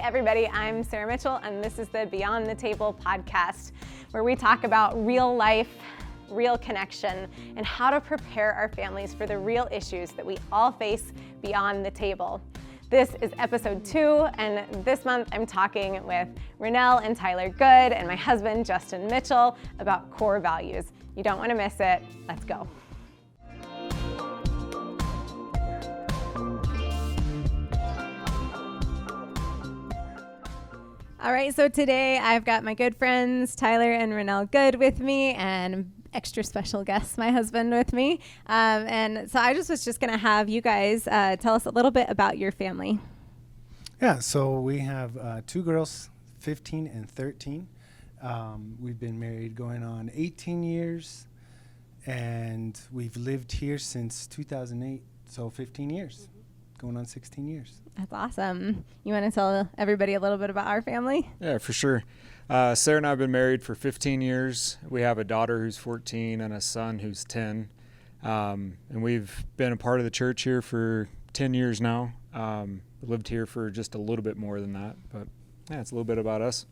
Everybody, I'm Sarah Mitchell, and this is the Beyond the Table podcast, where we talk about real life, real connection, and how to prepare our families for the real issues that we all face beyond the table. This is episode two, and this month I'm talking with Renelle and Tyler Good and my husband, Justin Mitchell, about core values. You don't want to miss it. Let's go. All right, so today I've got my good friends Tyler and Renelle Good with me, and extra special guest, my husband, with me. Um, and so I just was just going to have you guys uh, tell us a little bit about your family. Yeah, so we have uh, two girls, 15 and 13. Um, we've been married going on 18 years, and we've lived here since 2008, so 15 years going on 16 years. That's awesome. You want to tell everybody a little bit about our family? Yeah, for sure. Uh, Sarah and I have been married for 15 years. We have a daughter who's 14 and a son who's 10. Um, and we've been a part of the church here for 10 years now. Um, lived here for just a little bit more than that, but yeah, it's a little bit about us.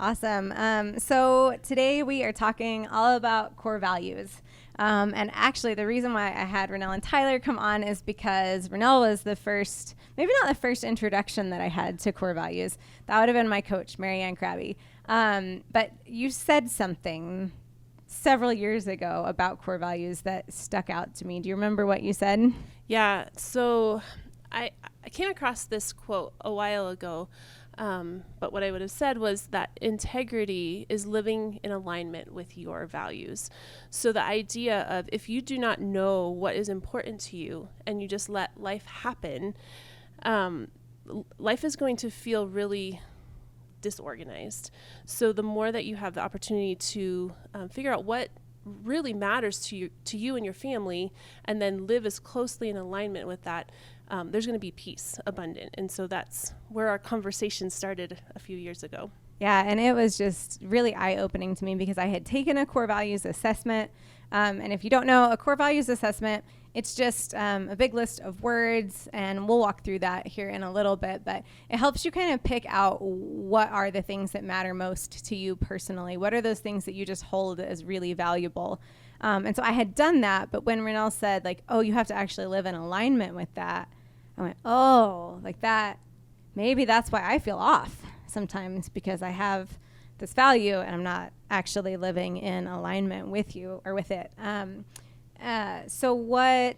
Awesome. Um, so today we are talking all about core values. Um, and actually, the reason why I had Renelle and Tyler come on is because Renelle was the first, maybe not the first introduction that I had to core values. That would have been my coach, Marianne Krabby. Um, but you said something several years ago about core values that stuck out to me. Do you remember what you said? Yeah. So I, I came across this quote a while ago um, but what I would have said was that integrity is living in alignment with your values. So the idea of if you do not know what is important to you and you just let life happen, um, life is going to feel really disorganized. So the more that you have the opportunity to um, figure out what really matters to you to you and your family and then live as closely in alignment with that um, there's going to be peace abundant. And so that's where our conversation started a few years ago. Yeah and it was just really eye-opening to me because i had taken a core values assessment. Um, and if you don't know a core values assessment it's just um, a big list of words and we'll walk through that here in a little bit but it helps you kind of pick out what are the things that matter most to you personally. What are those things that you just hold as really valuable? Um, and so i had done that but when renelle said like oh you have to actually live in alignment with that I went, oh, like that. Maybe that's why I feel off sometimes because I have this value and I'm not actually living in alignment with you or with it. Um, uh, so what?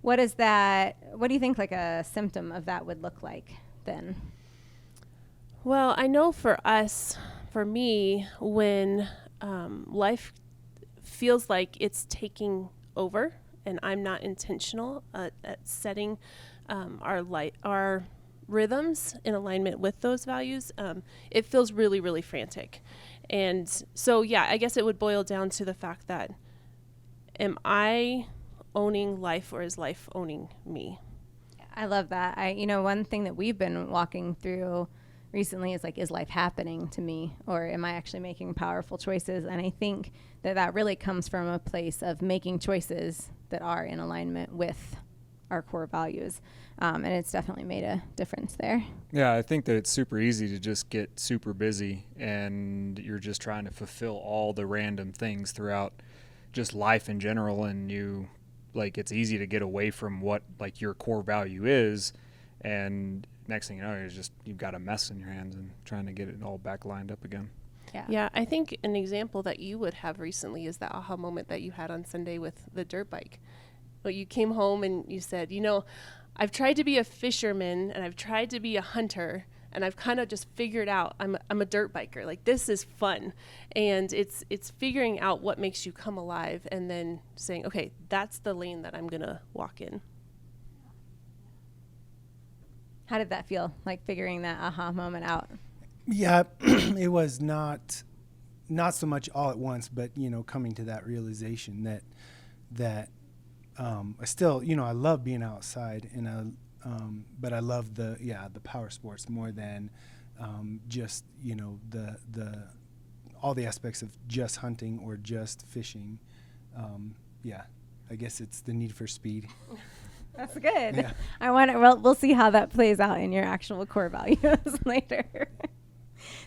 What is that? What do you think like a symptom of that would look like then? Well, I know for us, for me, when um, life feels like it's taking over and I'm not intentional uh, at setting um, our light our rhythms in alignment with those values, um, it feels really really frantic. And so yeah, I guess it would boil down to the fact that am I owning life or is life owning me? I love that. I you know one thing that we've been walking through recently is like is life happening to me? Or am i actually making powerful choices? And i think that that really comes from a place of making choices that are in alignment with our core values. Um, and it's definitely made a difference there. Yeah i think that it's super easy to just get super busy and you're just trying to fulfill all the random things throughout just life in general. And you like it's easy to get away from what like your core value is and next thing you know, you're just you've got a mess in your hands and trying to get it all back lined up again. Yeah. Yeah, I think an example that you would have recently is that aha moment that you had on Sunday with the dirt bike. Well, you came home and you said, you know, I've tried to be a fisherman and I've tried to be a hunter and I've kind of just figured out I'm a, I'm a dirt biker. Like this is fun, and it's it's figuring out what makes you come alive, and then saying, okay, that's the lane that I'm gonna walk in. How did that feel? Like figuring that aha moment out? Yeah, it was not not so much all at once, but you know, coming to that realization that that um, I still, you know, I love being outside, and I, um, but I love the yeah the power sports more than um, just you know the the all the aspects of just hunting or just fishing. Um, yeah, I guess it's the need for speed. That's good. Yeah. I want to. We'll, we'll see how that plays out in your actual core values later.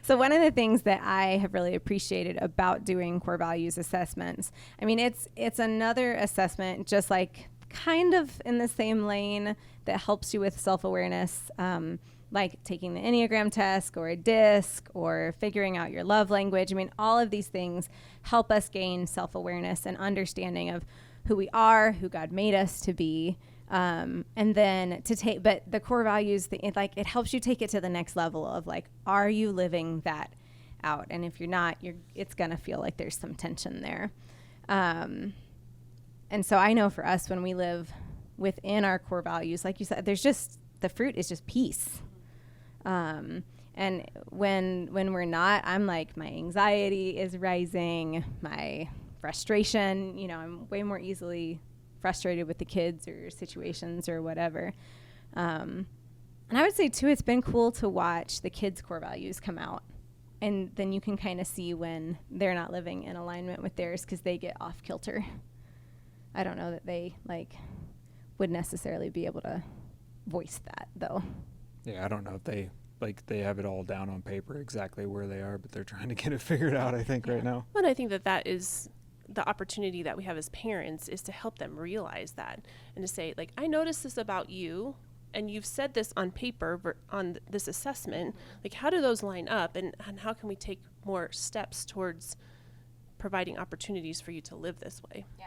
so one of the things that I have really appreciated about doing core values assessments, I mean, it's it's another assessment, just like kind of in the same lane that helps you with self awareness. Um, like taking the Enneagram test or a DISC or figuring out your love language. I mean, all of these things help us gain self awareness and understanding of who we are, who God made us to be. Um, and then to take, but the core values, the, it, like it helps you take it to the next level of like, are you living that out? And if you're not, you're, it's gonna feel like there's some tension there. Um, and so I know for us, when we live within our core values, like you said, there's just the fruit is just peace. Um, and when when we're not, I'm like my anxiety is rising, my frustration. You know, I'm way more easily frustrated with the kids or situations or whatever. Um, and I would say too, it's been cool to watch the kids' core values come out, and then you can kind of see when they're not living in alignment with theirs because they get off kilter. I don't know that they like would necessarily be able to voice that though. Yeah, I don't know if they like they have it all down on paper exactly where they are, but they're trying to get it figured out. I think right now. But I think that that is the opportunity that we have as parents is to help them realize that and to say like I noticed this about you and you've said this on paper on th- this assessment like how do those line up and, and how can we take more steps towards providing opportunities for you to live this way Yeah.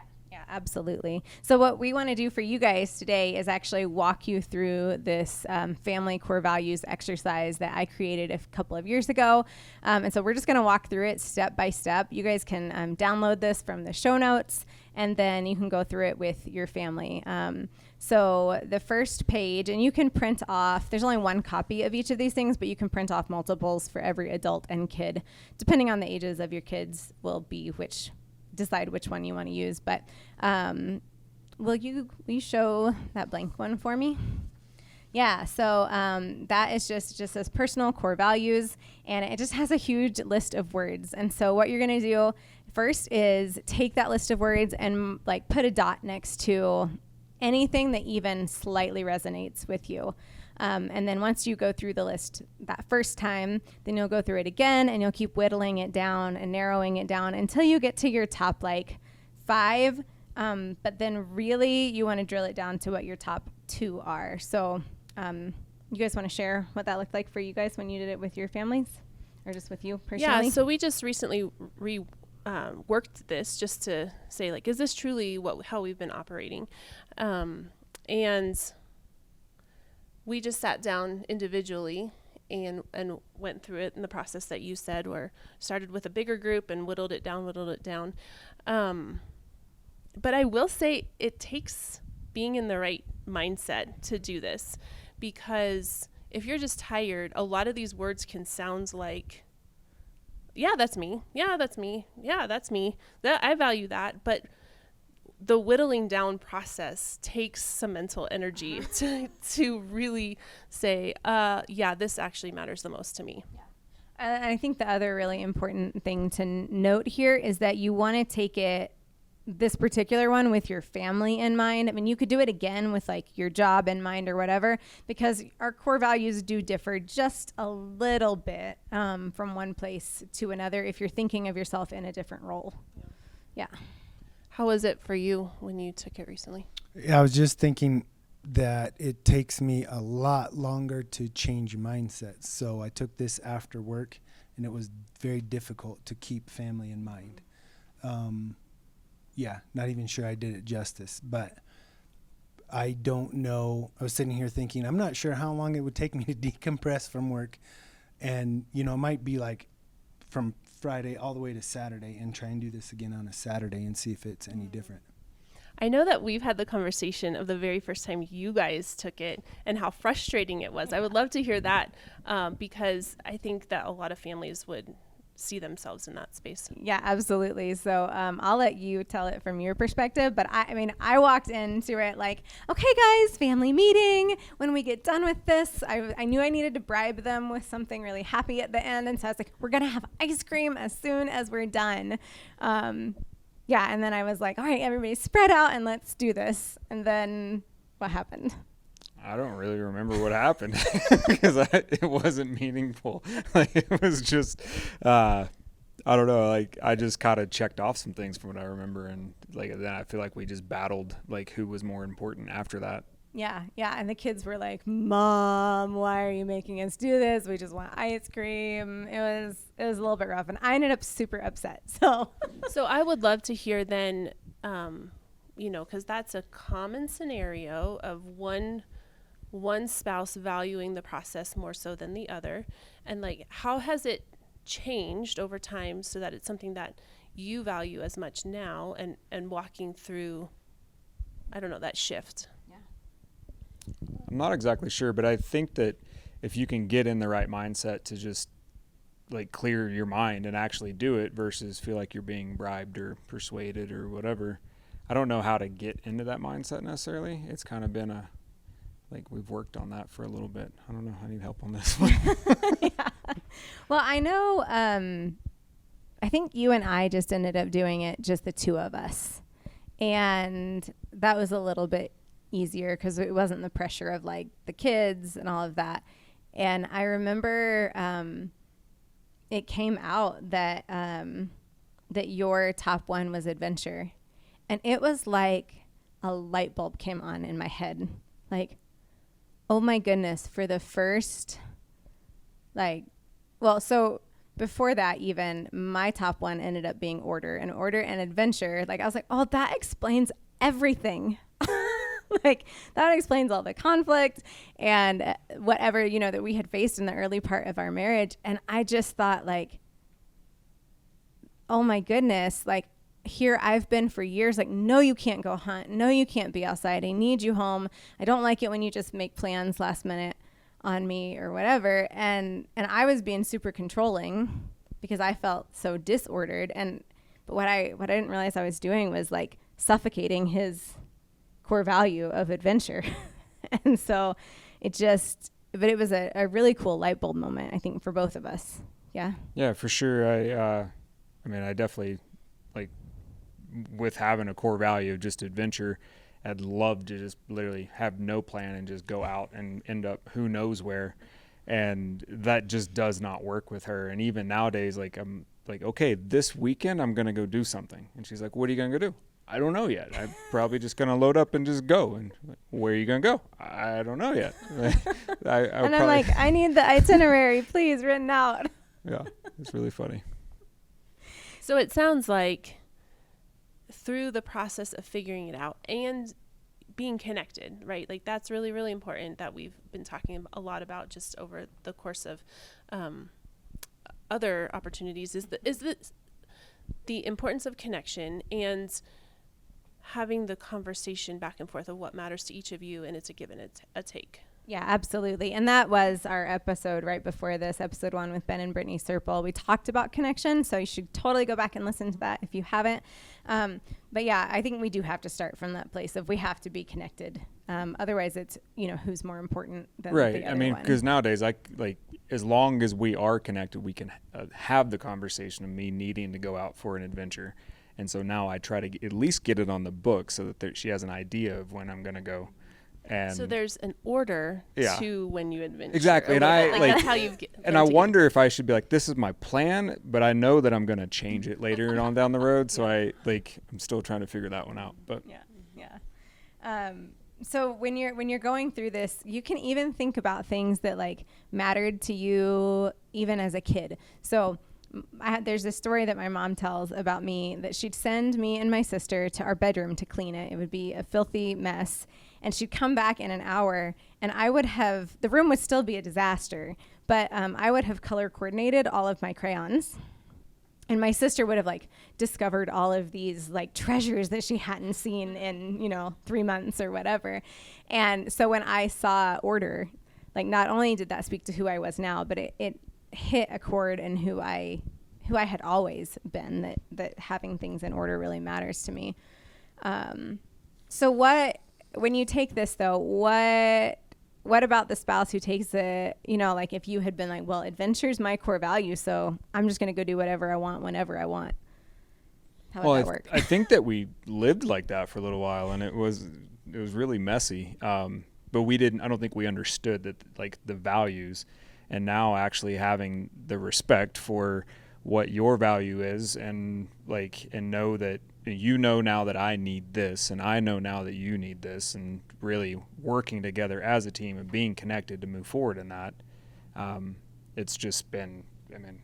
Absolutely. So, what we want to do for you guys today is actually walk you through this um, family core values exercise that I created a couple of years ago. Um, and so, we're just going to walk through it step by step. You guys can um, download this from the show notes and then you can go through it with your family. Um, so, the first page, and you can print off, there's only one copy of each of these things, but you can print off multiples for every adult and kid. Depending on the ages of your kids, will be which decide which one you want to use. But um, will you will you show that blank one for me? Yeah, so um, that is just just as personal core values, and it just has a huge list of words. And so what you're gonna do first is take that list of words and like put a dot next to anything that even slightly resonates with you. Um, and then once you go through the list that first time, then you'll go through it again and you'll keep whittling it down and narrowing it down until you get to your top like five. Um, but then really you want to drill it down to what your top two are. So um, you guys want to share what that looked like for you guys when you did it with your families or just with you personally? Yeah, so we just recently re um, worked this just to say like, is this truly what how we've been operating? Um, and we just sat down individually and and went through it in the process that you said, where started with a bigger group and whittled it down, whittled it down. Um, but I will say it takes being in the right mindset to do this because if you're just tired, a lot of these words can sound like yeah, that's me. Yeah, that's me. Yeah, that's me. That I value that, but the whittling down process takes some mental energy to to really say, uh, yeah, this actually matters the most to me. Yeah. And I think the other really important thing to n- note here is that you want to take it this particular one with your family in mind. I mean, you could do it again with like your job in mind or whatever, because our core values do differ just a little bit um, from one place to another if you're thinking of yourself in a different role. Yeah. How was it for you when you took it recently? I was just thinking that it takes me a lot longer to change mindsets. So I took this after work, and it was very difficult to keep family in mind. Um, yeah, not even sure I did it justice, but I don't know. I was sitting here thinking, I'm not sure how long it would take me to decompress from work. And, you know, it might be like from Friday all the way to Saturday and try and do this again on a Saturday and see if it's any different. I know that we've had the conversation of the very first time you guys took it and how frustrating it was. I would love to hear that um, because I think that a lot of families would see themselves in that space. Yeah, absolutely. So um, I'll let you tell it from your perspective. But I, I mean, I walked into it like, okay, guys, family meeting. When we get done with this, I, I knew I needed to bribe them with something really happy at the end. And so I was like, we're going to have ice cream as soon as we're done. Um, yeah. And then I was like, all right, everybody spread out and let's do this. And then what happened? I don't really remember what happened because it wasn't meaningful. Like it was just, uh, I don't know. Like I just kind of checked off some things from what I remember, and like then I feel like we just battled like who was more important after that. Yeah, yeah. And the kids were like, "Mom, why are you making us do this? We just want ice cream." It was it was a little bit rough, and I ended up super upset. So so I would love to hear then, um, you know, because that's a common scenario of one one spouse valuing the process more so than the other, and like how has it changed over time so that it's something that you value as much now, and and walking through, I don't know, that shift. Yeah. I'm not exactly sure, but I think that if you can get in the right mindset to just like clear your mind and actually do it versus feel like you're being bribed or persuaded or whatever. I don't know how to get into that mindset necessarily. It's kind of been a like we've worked on that for a little bit. I don't know. I need help on this one. yeah. Well, I know um I think you and I just ended up doing it just the two of us. And that was a little bit easier because it wasn't the pressure of like the kids and all of that. And I remember um, it came out that um, that your top one was adventure, and it was like a light bulb came on in my head, like, oh my goodness! For the first, like, well, so before that even my top one ended up being order and order and adventure like i was like oh that explains everything like that explains all the conflict and uh, whatever you know that we had faced in the early part of our marriage and i just thought like oh my goodness like here I've been for years like no you can't go hunt no you can't be outside I need you home I don't like it when you just make plans last minute on me or whatever and and I was being super controlling because I felt so disordered and but what I what I didn't realize I was doing was like suffocating his core value of adventure. and so it just, but it was a, a really cool light bulb moment, I think, for both of us. Yeah. Yeah, for sure. I, uh, I mean, I definitely with having a core value of just adventure. I'd love to just literally have no plan and just go out and end up who knows where. And that just does not work with her. And even nowadays, like I'm like, okay, this weekend I'm gonna go do something. And she's like, What are you gonna go do? I don't know yet. I'm probably just gonna load up and just go. And where are you gonna go? I don't know yet. I, I and I'm like, I need the itinerary, please, written out. yeah, it's really funny. So it sounds like through the process of figuring it out and being connected, right? Like that's really, really important that we've been talking a lot about just over the course of um, other opportunities. Is the is the the importance of connection and having the conversation back and forth of what matters to each of you, and it's a give and a, t- a take. Yeah, absolutely. And that was our episode right before this, episode one with Ben and Brittany Serple. We talked about connection, so you should totally go back and listen to that if you haven't. Um, but yeah, I think we do have to start from that place of we have to be connected. Um, otherwise, it's you know who's more important than right. The other I mean, because nowadays, like like as long as we are connected, we can uh, have the conversation of me needing to go out for an adventure and so now I try to g- at least get it on the book so that there, she has an idea of when I'm going to go. And so there's an order yeah. to when you adventure. Exactly, and I like, like how you And I wonder if I should be like, this is my plan, but I know that I'm going to change it later on down the road. So yeah. I like I'm still trying to figure that one out. But yeah, yeah. Um, so when you're when you're going through this, you can even think about things that like mattered to you even as a kid. So had, there's this story that my mom tells about me that she'd send me and my sister to our bedroom to clean it. It would be a filthy mess. And she'd come back in an hour, and I would have, the room would still be a disaster, but um, I would have color coordinated all of my crayons. And my sister would have like discovered all of these like treasures that she hadn't seen in, you know, three months or whatever. And so when I saw Order, like not only did that speak to who I was now, but it, it hit a chord in who I who I had always been that that having things in order really matters to me. Um, so what when you take this though, what what about the spouse who takes it, you know, like if you had been like, well, adventure's my core value, so I'm just going to go do whatever I want whenever I want. How well, would that I work? I think that we lived like that for a little while and it was it was really messy. Um, but we didn't. I don't think we understood that like the values, and now actually having the respect for what your value is, and like and know that you know now that I need this, and I know now that you need this, and really working together as a team and being connected to move forward in that. Um, it's just been. I mean,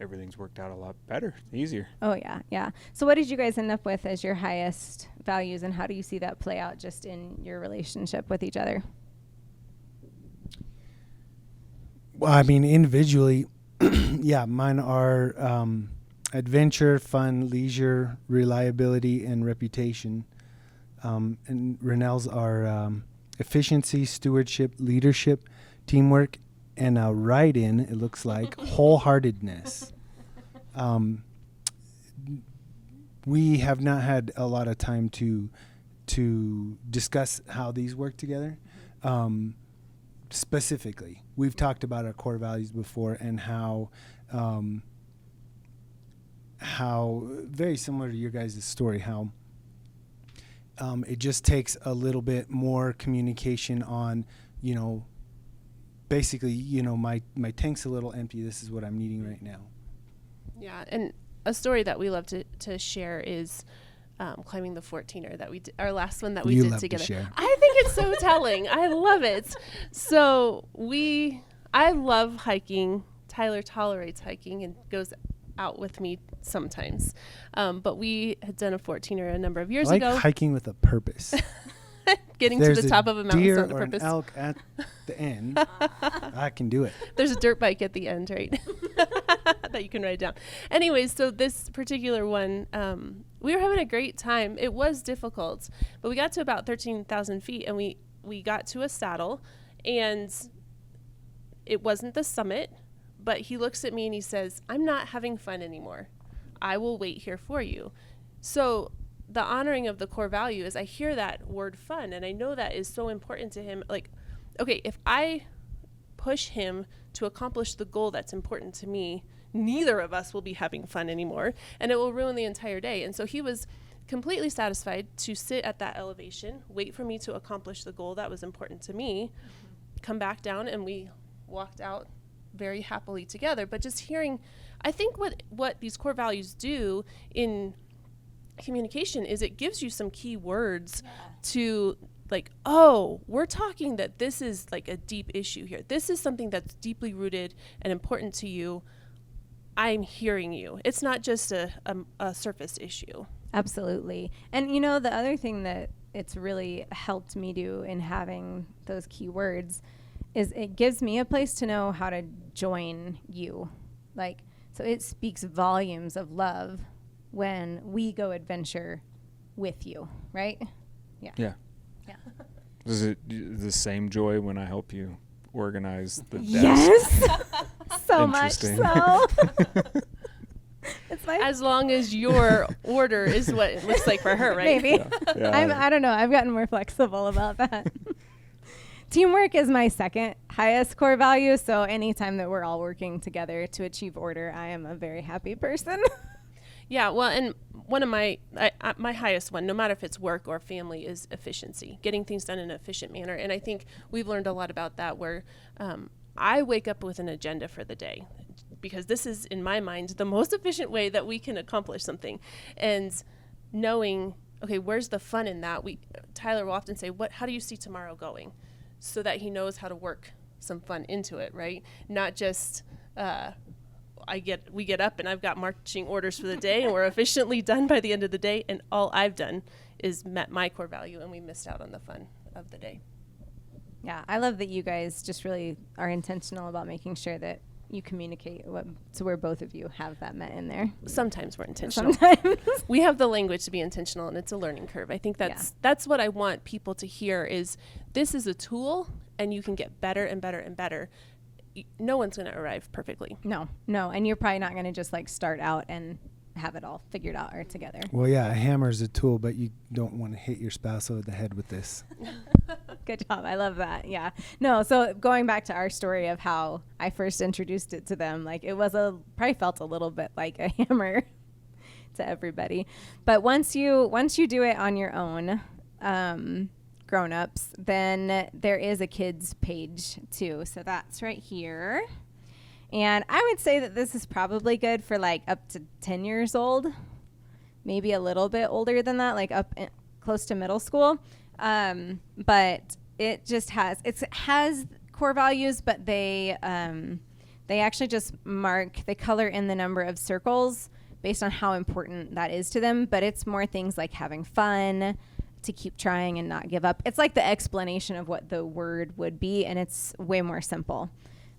everything's worked out a lot better, easier. Oh yeah, yeah. So what did you guys end up with as your highest values and how do you see that play out just in your relationship with each other? Well, I mean, individually, yeah, mine are um, adventure, fun, leisure, reliability, and reputation. Um, and Renelle's are um, efficiency, stewardship, leadership, teamwork, and a write in, it looks like, wholeheartedness. Um, we have not had a lot of time to to discuss how these work together. Um, specifically, we've talked about our core values before and how um, how very similar to your guys' story how um, it just takes a little bit more communication on you know basically you know my my tank's a little empty this is what i'm needing right now Yeah, and a story that we love to, to share is um, climbing the 14er that we did, our last one that we You did together. I think it's so telling. I love it. So we, I love hiking. Tyler tolerates hiking and goes out with me sometimes. Um, but we had done a 14er a number of years I like ago, hiking with a purpose getting to the top of a mountain deer or purpose. an elk at the end i can do it There's a dirt bike at the end, right? that you can ride down. Anyways, so this particular one, um, we were having a great time. It was difficult, but we got to about 13,000 feet and we, we got to a saddle and it wasn't the summit, but he looks at me and he says, I'm not having fun anymore. I will wait here for you. So the honoring of the core value is I hear that word fun and I know that is so important to him. Like, okay, if I push him to accomplish the goal that's important to me, neither of us will be having fun anymore and it will ruin the entire day. And so he was completely satisfied to sit at that elevation, wait for me to accomplish the goal that was important to me, come back down and we walked out very happily together. But just hearing I think what what these core values do in communication is it gives you some key words to like oh we're talking that this is like a deep issue here. This is something that's deeply rooted and important to you. I'm hearing you. It's not just a, a, a surface issue. Absolutely. And you know, the other thing that it's really helped me do in having those key words is it gives me a place to know how to join you. Like, so it speaks volumes of love when we go adventure with you, right? Yeah. Yeah. Yeah. Is it the same joy when I help you organize the desk? Yes. so much so. as long as your order is what it looks like for her right maybe. Yeah. I'm, I don't know. I've gotten more flexible about that. Teamwork is my second highest core value. So anytime that we're all working together to achieve order, I am a very happy person. Yeah, well, and one of my I, I, my highest one, no matter if it's work or family, is efficiency, getting things done in an efficient manner. And I think we've learned a lot about that. Where um, I wake up with an agenda for the day, because this is, in my mind, the most efficient way that we can accomplish something. And knowing, okay, where's the fun in that? We Tyler will often say, "What? How do you see tomorrow going?" So that he knows how to work some fun into it, right? Not just. Uh, I get we get up and I've got marching orders for the day and we're efficiently done by the end of the day and all I've done is met my core value and we missed out on the fun of the day. yeah, I love that you guys just really are intentional about making sure that you communicate what, to where both of you have that met in there. Sometimes we're intentional. Sometimes. we have the language to be intentional and it's a learning curve. I think that's that's what I want people to hear is this is a tool and you can get better and better and better. Y- No one's going to arrive perfectly. no, no. And you're probably not going to just like start out and have it all figured out or together. well yeah a hammer is a tool but you don't want to hit your spouse over the head with this Good job. I love that. Yeah. No, so going back to our story of how I first introduced it to them, like it was a probably felt a little bit like a hammer to everybody. But once you once you do it on your own, um, grown-ups, then there is a kids page too. So that's right here. And I would say that this is probably good for like up to 10 years old, maybe a little bit older than that, like up close to middle school. Um, but it just has it has core values, but they um, they actually just mark they color in the number of circles based on how important that is to them. But it's more things like having fun, to keep trying and not give up. It's like the explanation of what the word would be, and it's way more simple.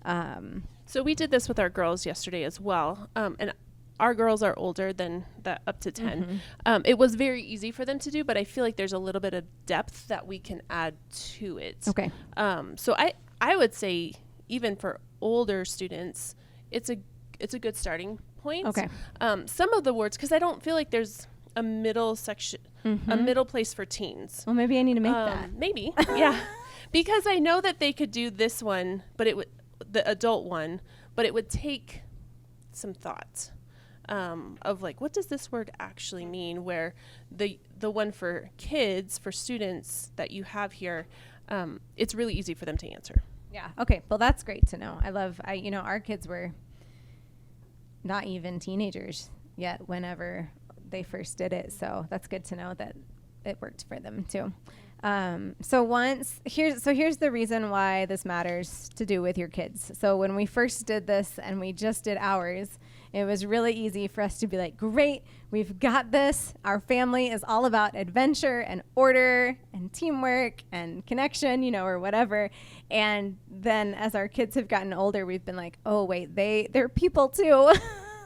Um, So we did this with our girls yesterday as well, um, and our girls are older than that up to 10 Mm-hmm. Um, it was very easy for them to do, but I feel like there's a little bit of depth that we can add to it. okay. Um, so I I would say even for older students, it's a it's a good starting point. Okay. Um, some of the words because I don't feel like there's a middle section, a middle place for teens. Well, maybe I need to make Um, that. Maybe, yeah, because I know that they could do this one, but it would the adult one, but it would take some thought um, of like what does this word actually mean. Where the the one for kids for students that you have here, um, it's really easy for them to answer. Yeah. Okay. Well, that's great to know. I love. I you know our kids were not even teenagers yet whenever they first did it. So that's good to know that it worked for them too. Um, so once here's so here's the reason why this matters to do with your kids. So when we first did this and we just did ours, it was really easy for us to be like, great, we've got this. Our family is all about adventure and order and teamwork and connection, you know, or whatever. And then as our kids have gotten older, we've been like, oh wait, they they're people too.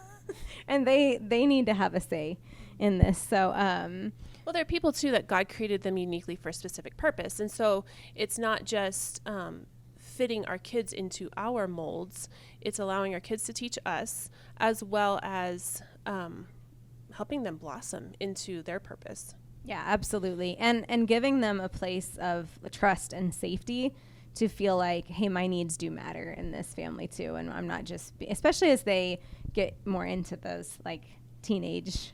and they they need to have a say in this. So um Well, there are people too that God created them uniquely for a specific purpose, and so it's not just um, fitting our kids into our molds. It's allowing our kids to teach us, as well as um, helping them blossom into their purpose. Yeah, absolutely. And and giving them a place of trust and safety to feel like, hey, my needs do matter in this family too, and I'm not just, be, especially as they get more into those like teenage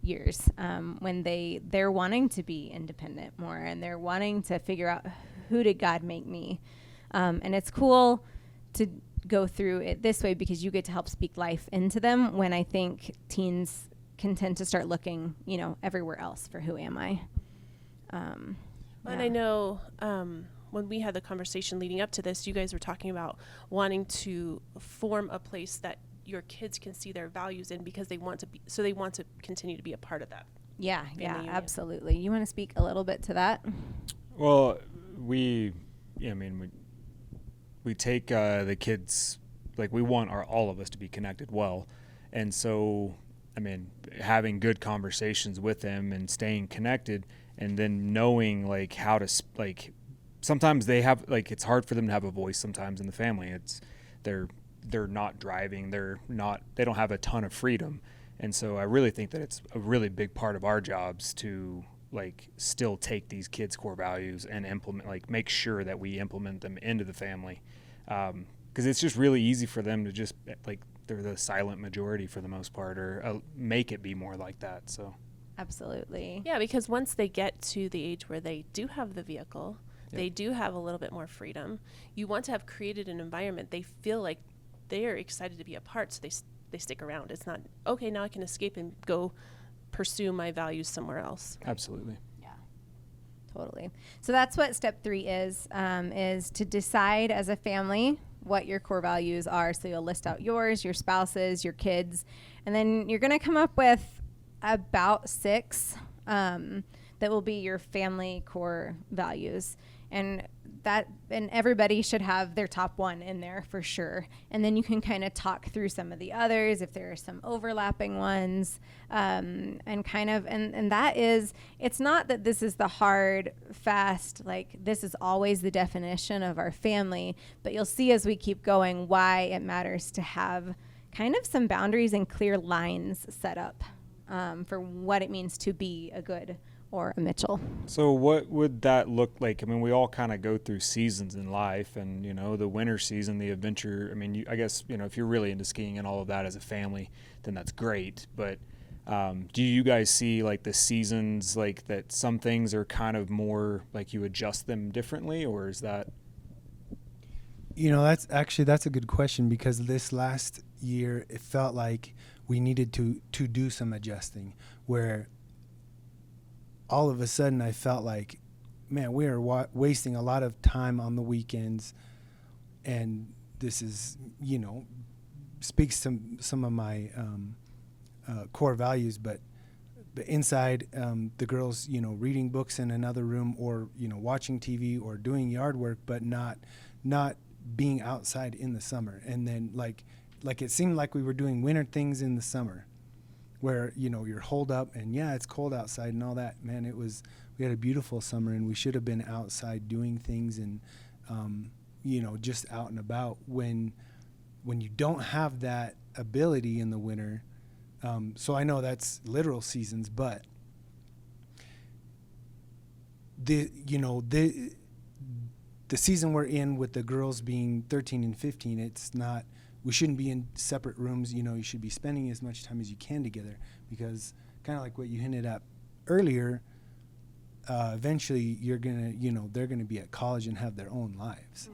years um, when they they're wanting to be independent more and they're wanting to figure out who did God make me, um, and it's cool to go through it this way because you get to help speak life into them when I think teens can tend to start looking, you know, everywhere else for who am I. Um, And. I know um, when we had the conversation leading up to this, you guys were talking about wanting to form a place that your kids can see their values in because they want to be, so they want to continue to be a part of that. Yeah, yeah, union. absolutely. You want to speak a little bit to that? Well, we, yeah, I mean, we we take uh, the kids like we want our all of us to be connected well, and so I mean, having good conversations with them and staying connected, and then knowing like how to like. Sometimes they have like it's hard for them to have a voice. Sometimes in the family, it's they're they're not driving. They're not. They don't have a ton of freedom, and so I really think that it's a really big part of our jobs to like still take these kids core values and implement like make sure that we implement them into the family because it's just really easy for them to just like they're the silent majority for the most part or uh, make it be more like that so Absolutely. Yeah, because once they get to the age where they do have the vehicle, Yep. they do have a little bit more freedom. You want to have created an environment they feel like they are excited to be a part, so they they stick around. It's not okay now I can escape and go pursue my values somewhere else. absolutely Yeah, totally. So that's what step three is: um, is to decide as a family what your core values are. So you'll list out yours, your spouses, your kids, and then you're going to come up with about six um, that will be your family core values, and that and everybody should have their top one in there for sure. And then you can kind of talk through some of the others if there are some overlapping ones, um, and kind of and and that is it's not that this is the hard fast like this is always the definition of our family, but you'll see as we keep going why it matters to have kind of some boundaries and clear lines set up um, for what it means to be a good or a Mitchell. so what would that look like i mean we all kind of go through seasons in life and you know the winter season the adventure i mean you, i guess you know if you're really into skiing and all of that as a family then that's great but Um, do you guys see like the seasons like that? Some things are kind of more like you adjust them differently, or is that? You know, that's actually that's a Good question because this last year it felt like we needed to to do some adjusting where all of a sudden I felt like man, we are wa- wasting a lot of time on the weekends and this is, you know, speaks to some of my um, uh, core values, but but inside um, the girls, you know, reading books in another room or you know watching TV or doing yard work, but not not being outside in the summer. And then like like it seemed like we were doing winter things in the summer, where you know you're holed up and yeah, it's cold outside and all that. Man, it was we had a beautiful summer and we should have been outside doing things and um, you know just out and about when when you don't have that ability in the winter um, so i know that's literal seasons but the you know the the season we're in with the girls being 13 and 15 it's not we shouldn't be in separate rooms you know you should be spending as much time as you can together because kind of like what you hinted at earlier uh, eventually you're gonna you know they're gonna be at college and have their own lives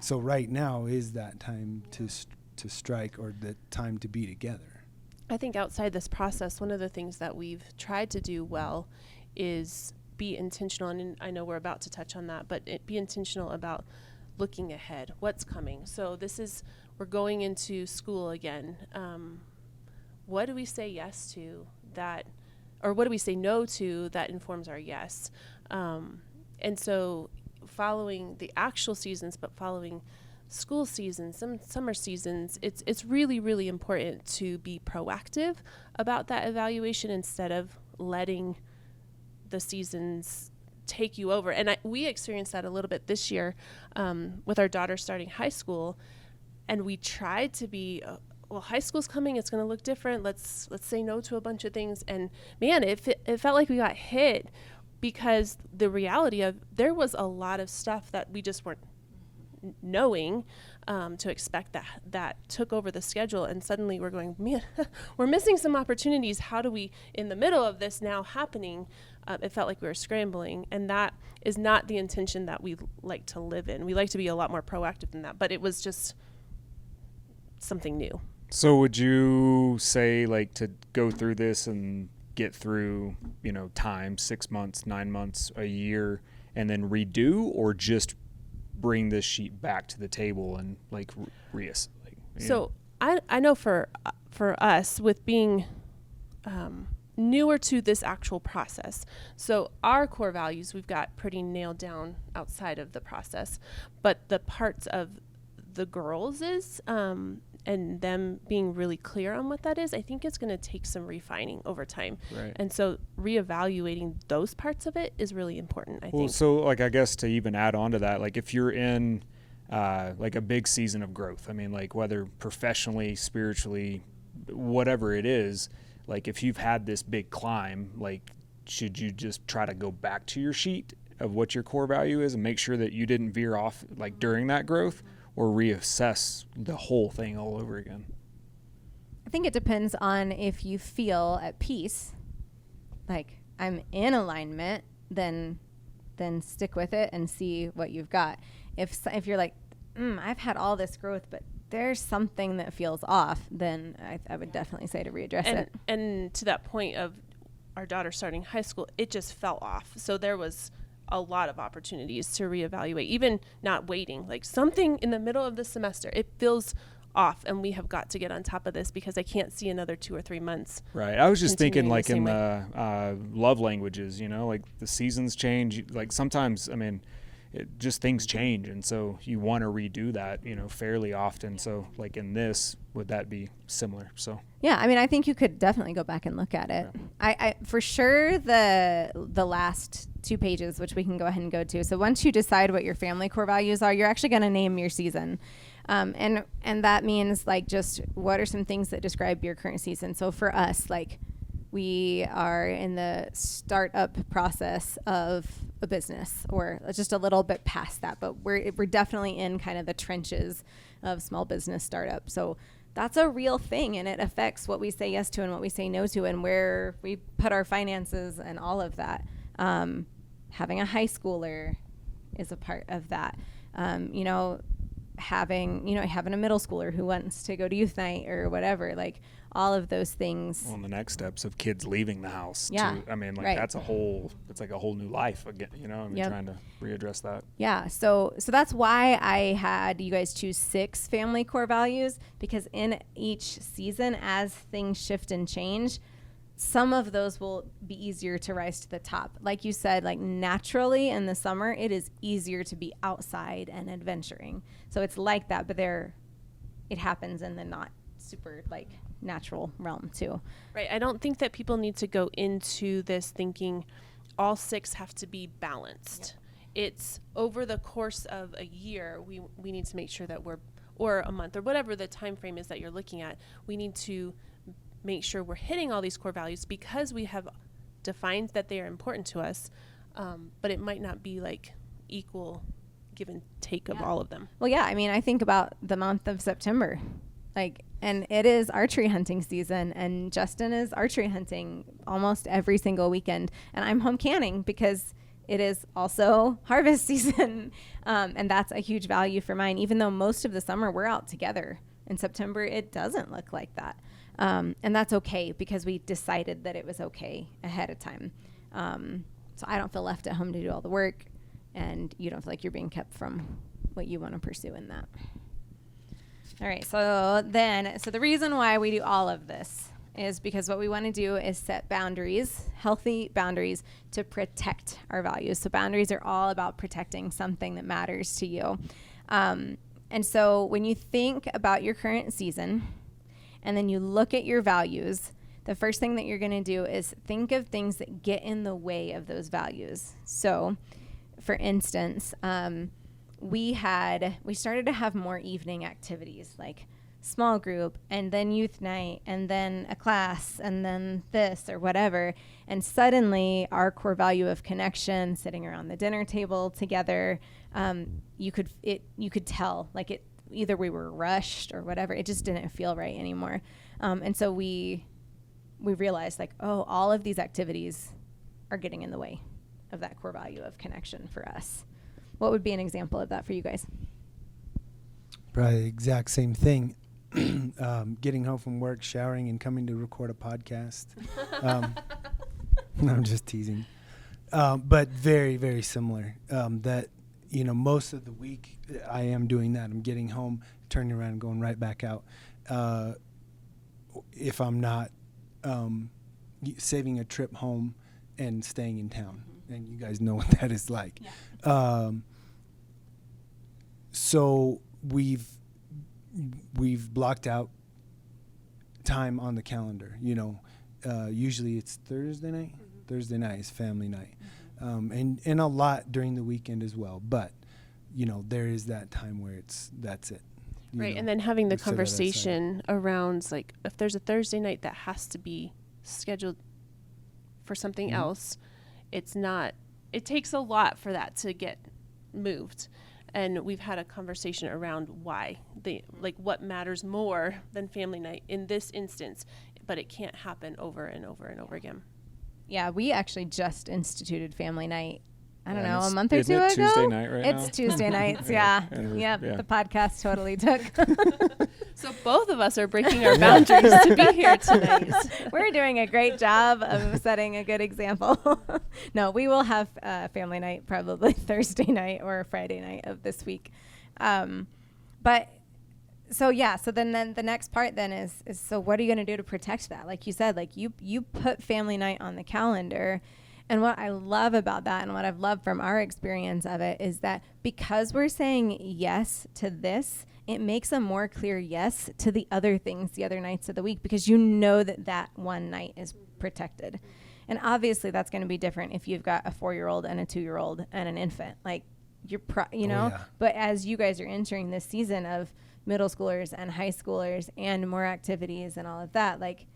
so right now is that time to st- to strike or the time to be together I think outside this process, one of the things that we've tried to do well is be intentional. And I know we're about to touch on that, but it, be intentional about looking ahead. What's coming? So this is we're going into school again. Um, what do we say yes to that, or what do we say no to that informs our yes? Um, and so following the actual seasons, but following school seasons, some summer seasons, it's it's really really important to be proactive about that evaluation instead of letting the seasons take you over. And I, we experienced that a little bit this year um, with our daughter starting high school, and we tried to be. Uh, well, high school's coming. It's going to look different. Let's let's say no to a bunch of things. And man, it it, felt like we got hit because the reality of there was a lot of stuff that we just weren't knowing um, to expect that that took over the schedule and suddenly we're going man we're missing some opportunities how do we in the middle of this now happening uh, it felt like we were scrambling and that is not the intention that we like to live in we like to be a lot more proactive than that but it was just something new So would you say like to go through this and get through you know time six months, nine months, a year, and then redo, or just bring this sheet back to the table and like re- reass- like, know? So I I know for uh, for us with being um, newer to this actual process, so our core values we've got pretty nailed down outside of the process, but the parts of the girls is um, and them being really clear on what that is, I think it's going to take some refining over time. Right. And so reevaluating those parts of it is really important. I Well, think. so like I guess to even add on to that, like if you're in uh, like a big season of growth, I mean, like whether professionally, spiritually, whatever it is, like if you've had this big climb, like should you just try to go back to your sheet of what your core value is and make sure that you didn't veer off like during that growth, or reassess the whole thing all over again? I think it depends on if you feel at peace, like I'm in alignment, then then stick with it and see what you've got. If if you're like, mm, I've had all this growth, but there's something that feels off, then I, I would definitely say to readdress and it. and to that point of our daughter starting high school, it just fell off. So there was a lot of opportunities to reevaluate, even not waiting. Like something in the middle of the semester, it feels off, and we have got to get on top of this because I can't see another two or three months. Right. I was just thinking, like in the uh, love languages, you know, like the seasons change. Like sometimes, I mean, it, just things change, and so you want to redo that, you know, fairly often. So, like in this, would that be similar? So, Yeah, I mean, I think you could definitely go back and look at it. Yeah. I, I for sure the the last two pages, which we can go ahead and go to. So once you decide what your family core values are, you're actually going to name your season, um, and and that means like just what are some things that describe your current season. So for us, like we are in the startup process of a business or just a little bit past that but we're we're definitely in kind of the trenches of small business startup so that's a real thing and it affects what we say yes to and what we say no to and where we put our finances and all of that. Um, having a high schooler is a part of that. Um, you know, having you know having a middle schooler who wants to go to youth night or whatever like all of those things Well, and the next steps of kids leaving the house. Yeah, too. I mean, like right. that's a whole. It's like a whole new life again. You know, I mean, Yep. trying to readdress that. yeah so so that's why i had you guys choose six family core values because in each season as things shift and change some of those will be easier to rise to the top like you said like naturally in the summer it is easier to be outside and adventuring so it's like that but there it happens in the not super like natural realm too Right. I don't think that people need to go into this thinking all six have to be balanced. It's over the course of a year we we need to make sure that we're or a month or whatever the time frame is that you're looking at, we need to make sure we're hitting all these core values because we have defined that they are important to us. Um, but it might not be like equal give and take of all of them. Well, yeah. I mean, I think about the month of September, like, and it is archery hunting season, and Justin is archery hunting almost every single weekend, and I'm home canning because it is also harvest season, um, and that's a huge value for mine. Even though most of the summer we're out together, in September it doesn't look like that, um, and that's okay because we decided that it was okay ahead of time. Um, so I don't feel left at home to do all the work, and you don't feel like you're being kept from what you want to pursue in that. All right, so then, so the reason why we do all of this is because what we want to do is set boundaries, healthy boundaries to protect our values. So, boundaries are all about protecting something that matters to you. Um, and so, when you think about your current season and then you look at your values, the first thing that you're going to do is think of things that get in the way of those values. So, for instance, um, we had we started to have more evening activities like small group and then youth night and then a class and then this or whatever and suddenly our core value of connection sitting around the dinner table together um, you could it you could tell like it either we were rushed or whatever it just didn't feel right anymore um, and so we we realized like oh all of these activities are getting in the way of that core value of connection for us what would be an example of that for you guys Probably the exact same thing. um, getting home from work, showering, and coming to record a podcast. Um, no, I'm just teasing. Um, but very, very similar. Um, that you know, most of the week I am doing that. I'm getting home, turning around, and going right back out. Uh, if I'm not um, saving a trip home and staying in town, and you guys know what that is like. Um, so we've we've blocked out time on the calendar. You know, uh, usually it's Thursday night. Thursday night is family night, um, and and a lot during the weekend as well. But you know, there is that time where it's that's it. you right know. and then having the we set that aside. conversation around like if there's a thursday night that has to be scheduled for something Mhm. else it's not it takes a lot for that to get moved and we've had a conversation around why the like what matters more than family night in this instance but it can't happen over and over and over again yeah we actually just instituted family night i don't Yeah, know a month or isn't two it ago. Tuesday night right it's now? tuesday nights yeah, Yeah, yep yeah. the podcast totally took. So both of us are breaking our boundaries to be here tonight. We're doing a great job of setting a good example. No we will have uh, family night probably thursday night or friday night of this week. Um, but so yeah so then then the next part then is is so what are you going to do to protect that? Like you said like you you put family night on the calendar. And what i love about that and what i've loved from our experience of it is that because we're saying yes to this it makes a more clear yes to the other things the other nights of the week because you know that that one night is protected. And obviously that's going to be different if you've got a four year old and a two year old and an infant. Like you're pro- you Oh, know? yeah. but as you guys are entering this season of middle schoolers and high schoolers and more activities and all of that like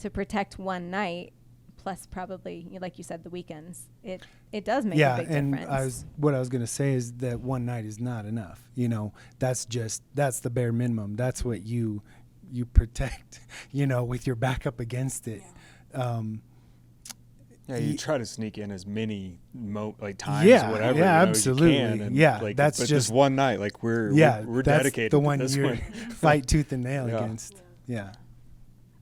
to protect one night plus probably like you said the weekends it it does make yeah, a big and difference I was what I was gonna say is that one night is not enough. You know, that's just that's the bare minimum. That's what you you protect, you know, with your back up against it. Um, Yeah, you try to sneak in as many mo- like times, Yeah, whatever. yeah, you know, absolutely. You can, and Yeah, like, that's but just- this one night. Like we're yeah, we're, we're that's dedicated the to one this you one. fight tooth and nail Yeah. against. Yeah.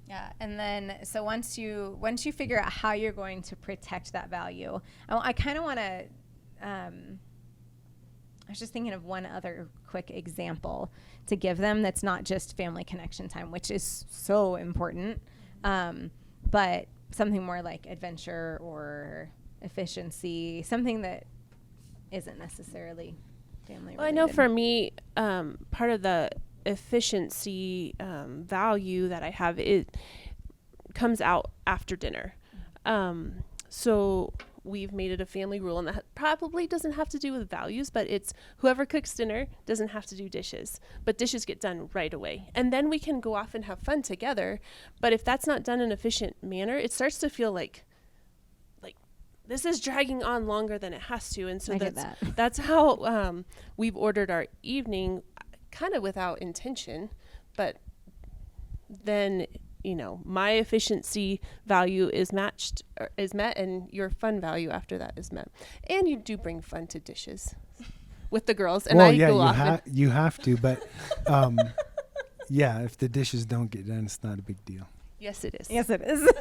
Yeah, and then so once you once you figure out how you're going to protect that value, I, I kind of want to. Um, I was just thinking of one other quick example to give them that's not just family connection time, which is so important, um, but something more like adventure or efficiency, something that isn't necessarily family. Well, I know for me, um, part of the efficiency um, value that I have it comes out after dinner. Um, so we've made it a family rule, and that probably doesn't have to do with values, but it's whoever cooks dinner doesn't have to do dishes, but dishes get done right away, and then we can go off and have fun together. But if that's not done in an efficient manner, it starts to feel like like this is dragging on longer than it has to, and so I that's that. that's how um, we've ordered our evening, kind of without intention, but then you know my efficiency value is matched or is met, and your fun value after that is met, and you do bring fun to dishes with the girls, and well, I yeah, go you, off. ha- and, you have to, but um, yeah, if the dishes don't get done, it's not a big deal. yes, it is. yes, it is.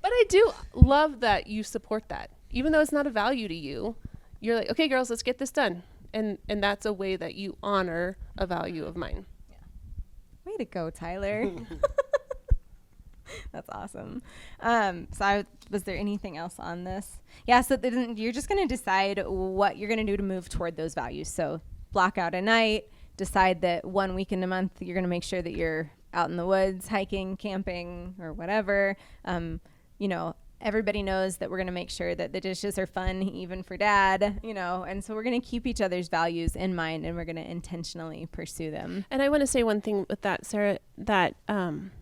But I do love that you support that, even though it's not a value to you. You're like, okay, girls, let's get this done, and and that's a way that you honor a value of mine. Way to go, Tyler. That's awesome. Um, so, I, was there anything else on this? Yeah. So then you're just going to decide what you're going to do to move toward those values. So block out a night. Decide that one weekend a month you're going to make sure that you're out in the woods, hiking, camping, or whatever. Um, you know, everybody knows that we're going to make sure that the dishes are fun, even for dad. You know, and so we're going to keep each other's values in mind, and we're going to intentionally pursue them. And I want to say one thing with that, Sarah, that um,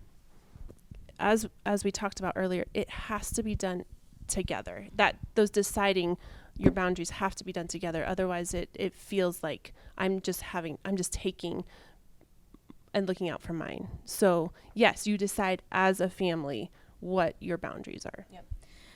as as we talked about earlier, it has to be done together. That those deciding your boundaries have to be done together. Otherwise, it it feels like I'm just having I'm just taking and looking out for mine. So yes, you decide as a family what your boundaries are.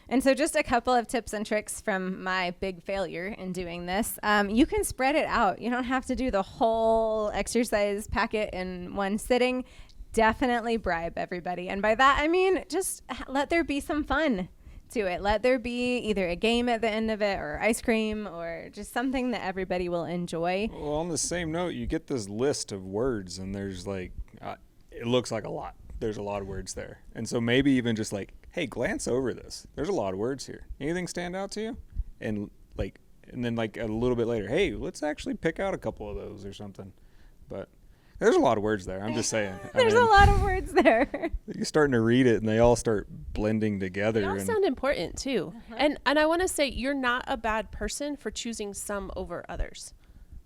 And so, just a couple of tips and tricks from my big failure in doing this. Um, you can spread it out. You don't have to do the whole exercise packet in one sitting. Definitely bribe everybody. And by that, I mean just let there be some fun to it. Let there be either a game at the end of it or ice cream or just something that everybody will enjoy. Well, on the same note, you get this list of words, and there's like, uh, it looks like a lot. There's a lot of words there, and so maybe even just like, hey, glance over this. There's a lot of words here. Anything stand out to you? And like, and then like a little bit later, hey, let's actually pick out a couple of those or something. But there's a lot of words there. I'm just saying. I There's a lot of words there. You're starting to read it, and they all start blending together. They all and sound important too. Uh-huh. And and I want to say you're not a bad person for choosing some over others.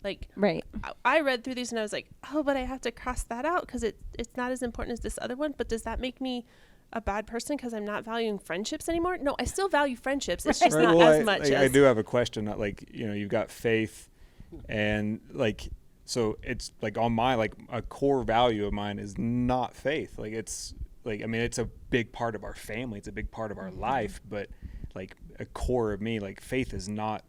Like right. I- I read through these and I was like, oh, but I have to cross that out because it it's not as important as this other one. But does that make me a bad person because I'm not valuing friendships anymore? No, I still value friendships. It's just Right, not well, as I, much I, as I do have a question. Not like you know, you've got faith, and like so it's like on my like a core value of mine is not faith. Like it's like I mean it's a big part of our family. It's a big part of our mm-hmm. life, but like a core of me, like faith is not.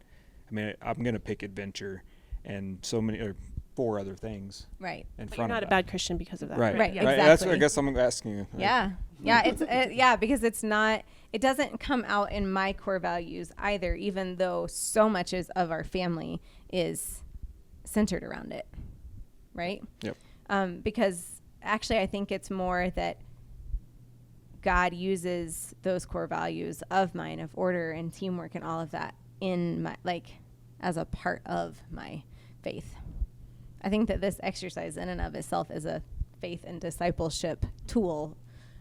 I mean, I'm gonna pick adventure, and so many or four other things Right. in But you're front not of a that. bad Christian because of that. Right, Right, Yeah. right. That's what I exactly. guess I'm asking you. like, Yeah. Yeah, it's uh, yeah because it's not it doesn't come out in my core values either even though so much is of our family is centered around it. Right? Yep. Um, because actually I think it's more that God uses those core values of mine of order and teamwork and all of that in my like as a part of my faith. I think that this exercise in and of itself is a faith and discipleship tool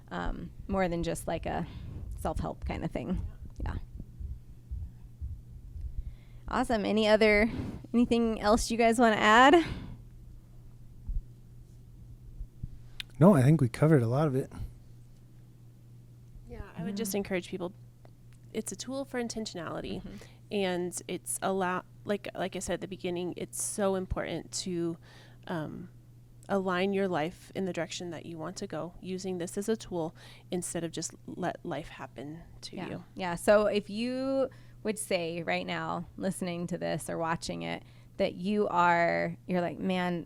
um, more than just like a self help kind of thing. Yeah. Awesome. Any other, anything else you guys want to add? No, I think we covered a lot of it. Yeah, I would just encourage people. It's a tool for intentionality, and it's allow like like I said at the beginning. It's so important to um, align your life in the direction that you want to go using this as a tool instead of just let life happen to yeah. you. Yeah. So if you would say right now, listening to this or watching it, that you are, you're like, man,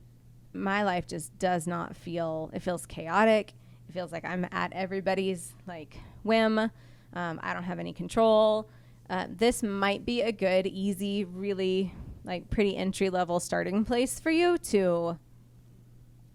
my life just does not feel, it feels chaotic. It feels like I'm at everybody's like whim. Um, I don't have any control. Uh, this might be a good, easy, really like pretty entry level starting place for you to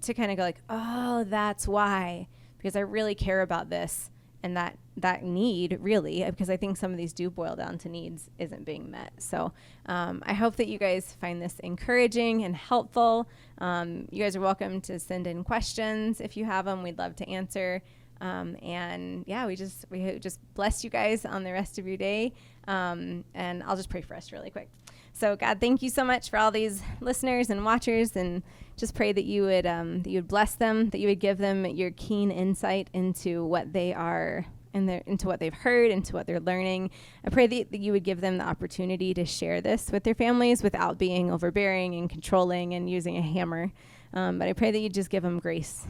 to kind of go like, oh, that's why, because I really care about this and that that need really because i think some of these do boil down to needs isn't being met. So um, i hope that you guys find this encouraging and helpful. Um, you guys are welcome to send in questions if you have them we'd love to answer um, and yeah we just we just bless you guys on the rest of your day um, and i'll just pray for us really quick so god thank you so much for all these listeners and watchers and just pray that you would um, that you would bless them that you would give them your keen insight into what they are and into what they've heard, into what they're learning. I pray that, that you would give them the opportunity to share this with their families without being overbearing and controlling and using a hammer. Um, but I pray that you just give them grace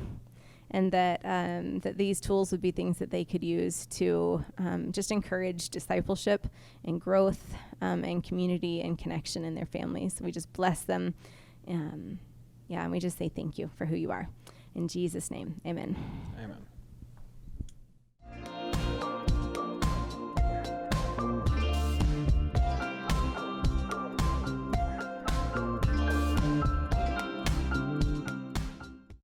and that um, that these tools would be things that they could use to um, just encourage discipleship and growth um, and community and connection in their families. We just bless them. Um, yeah, and we just say thank you for who you are. In Jesus' name, amen. Amen.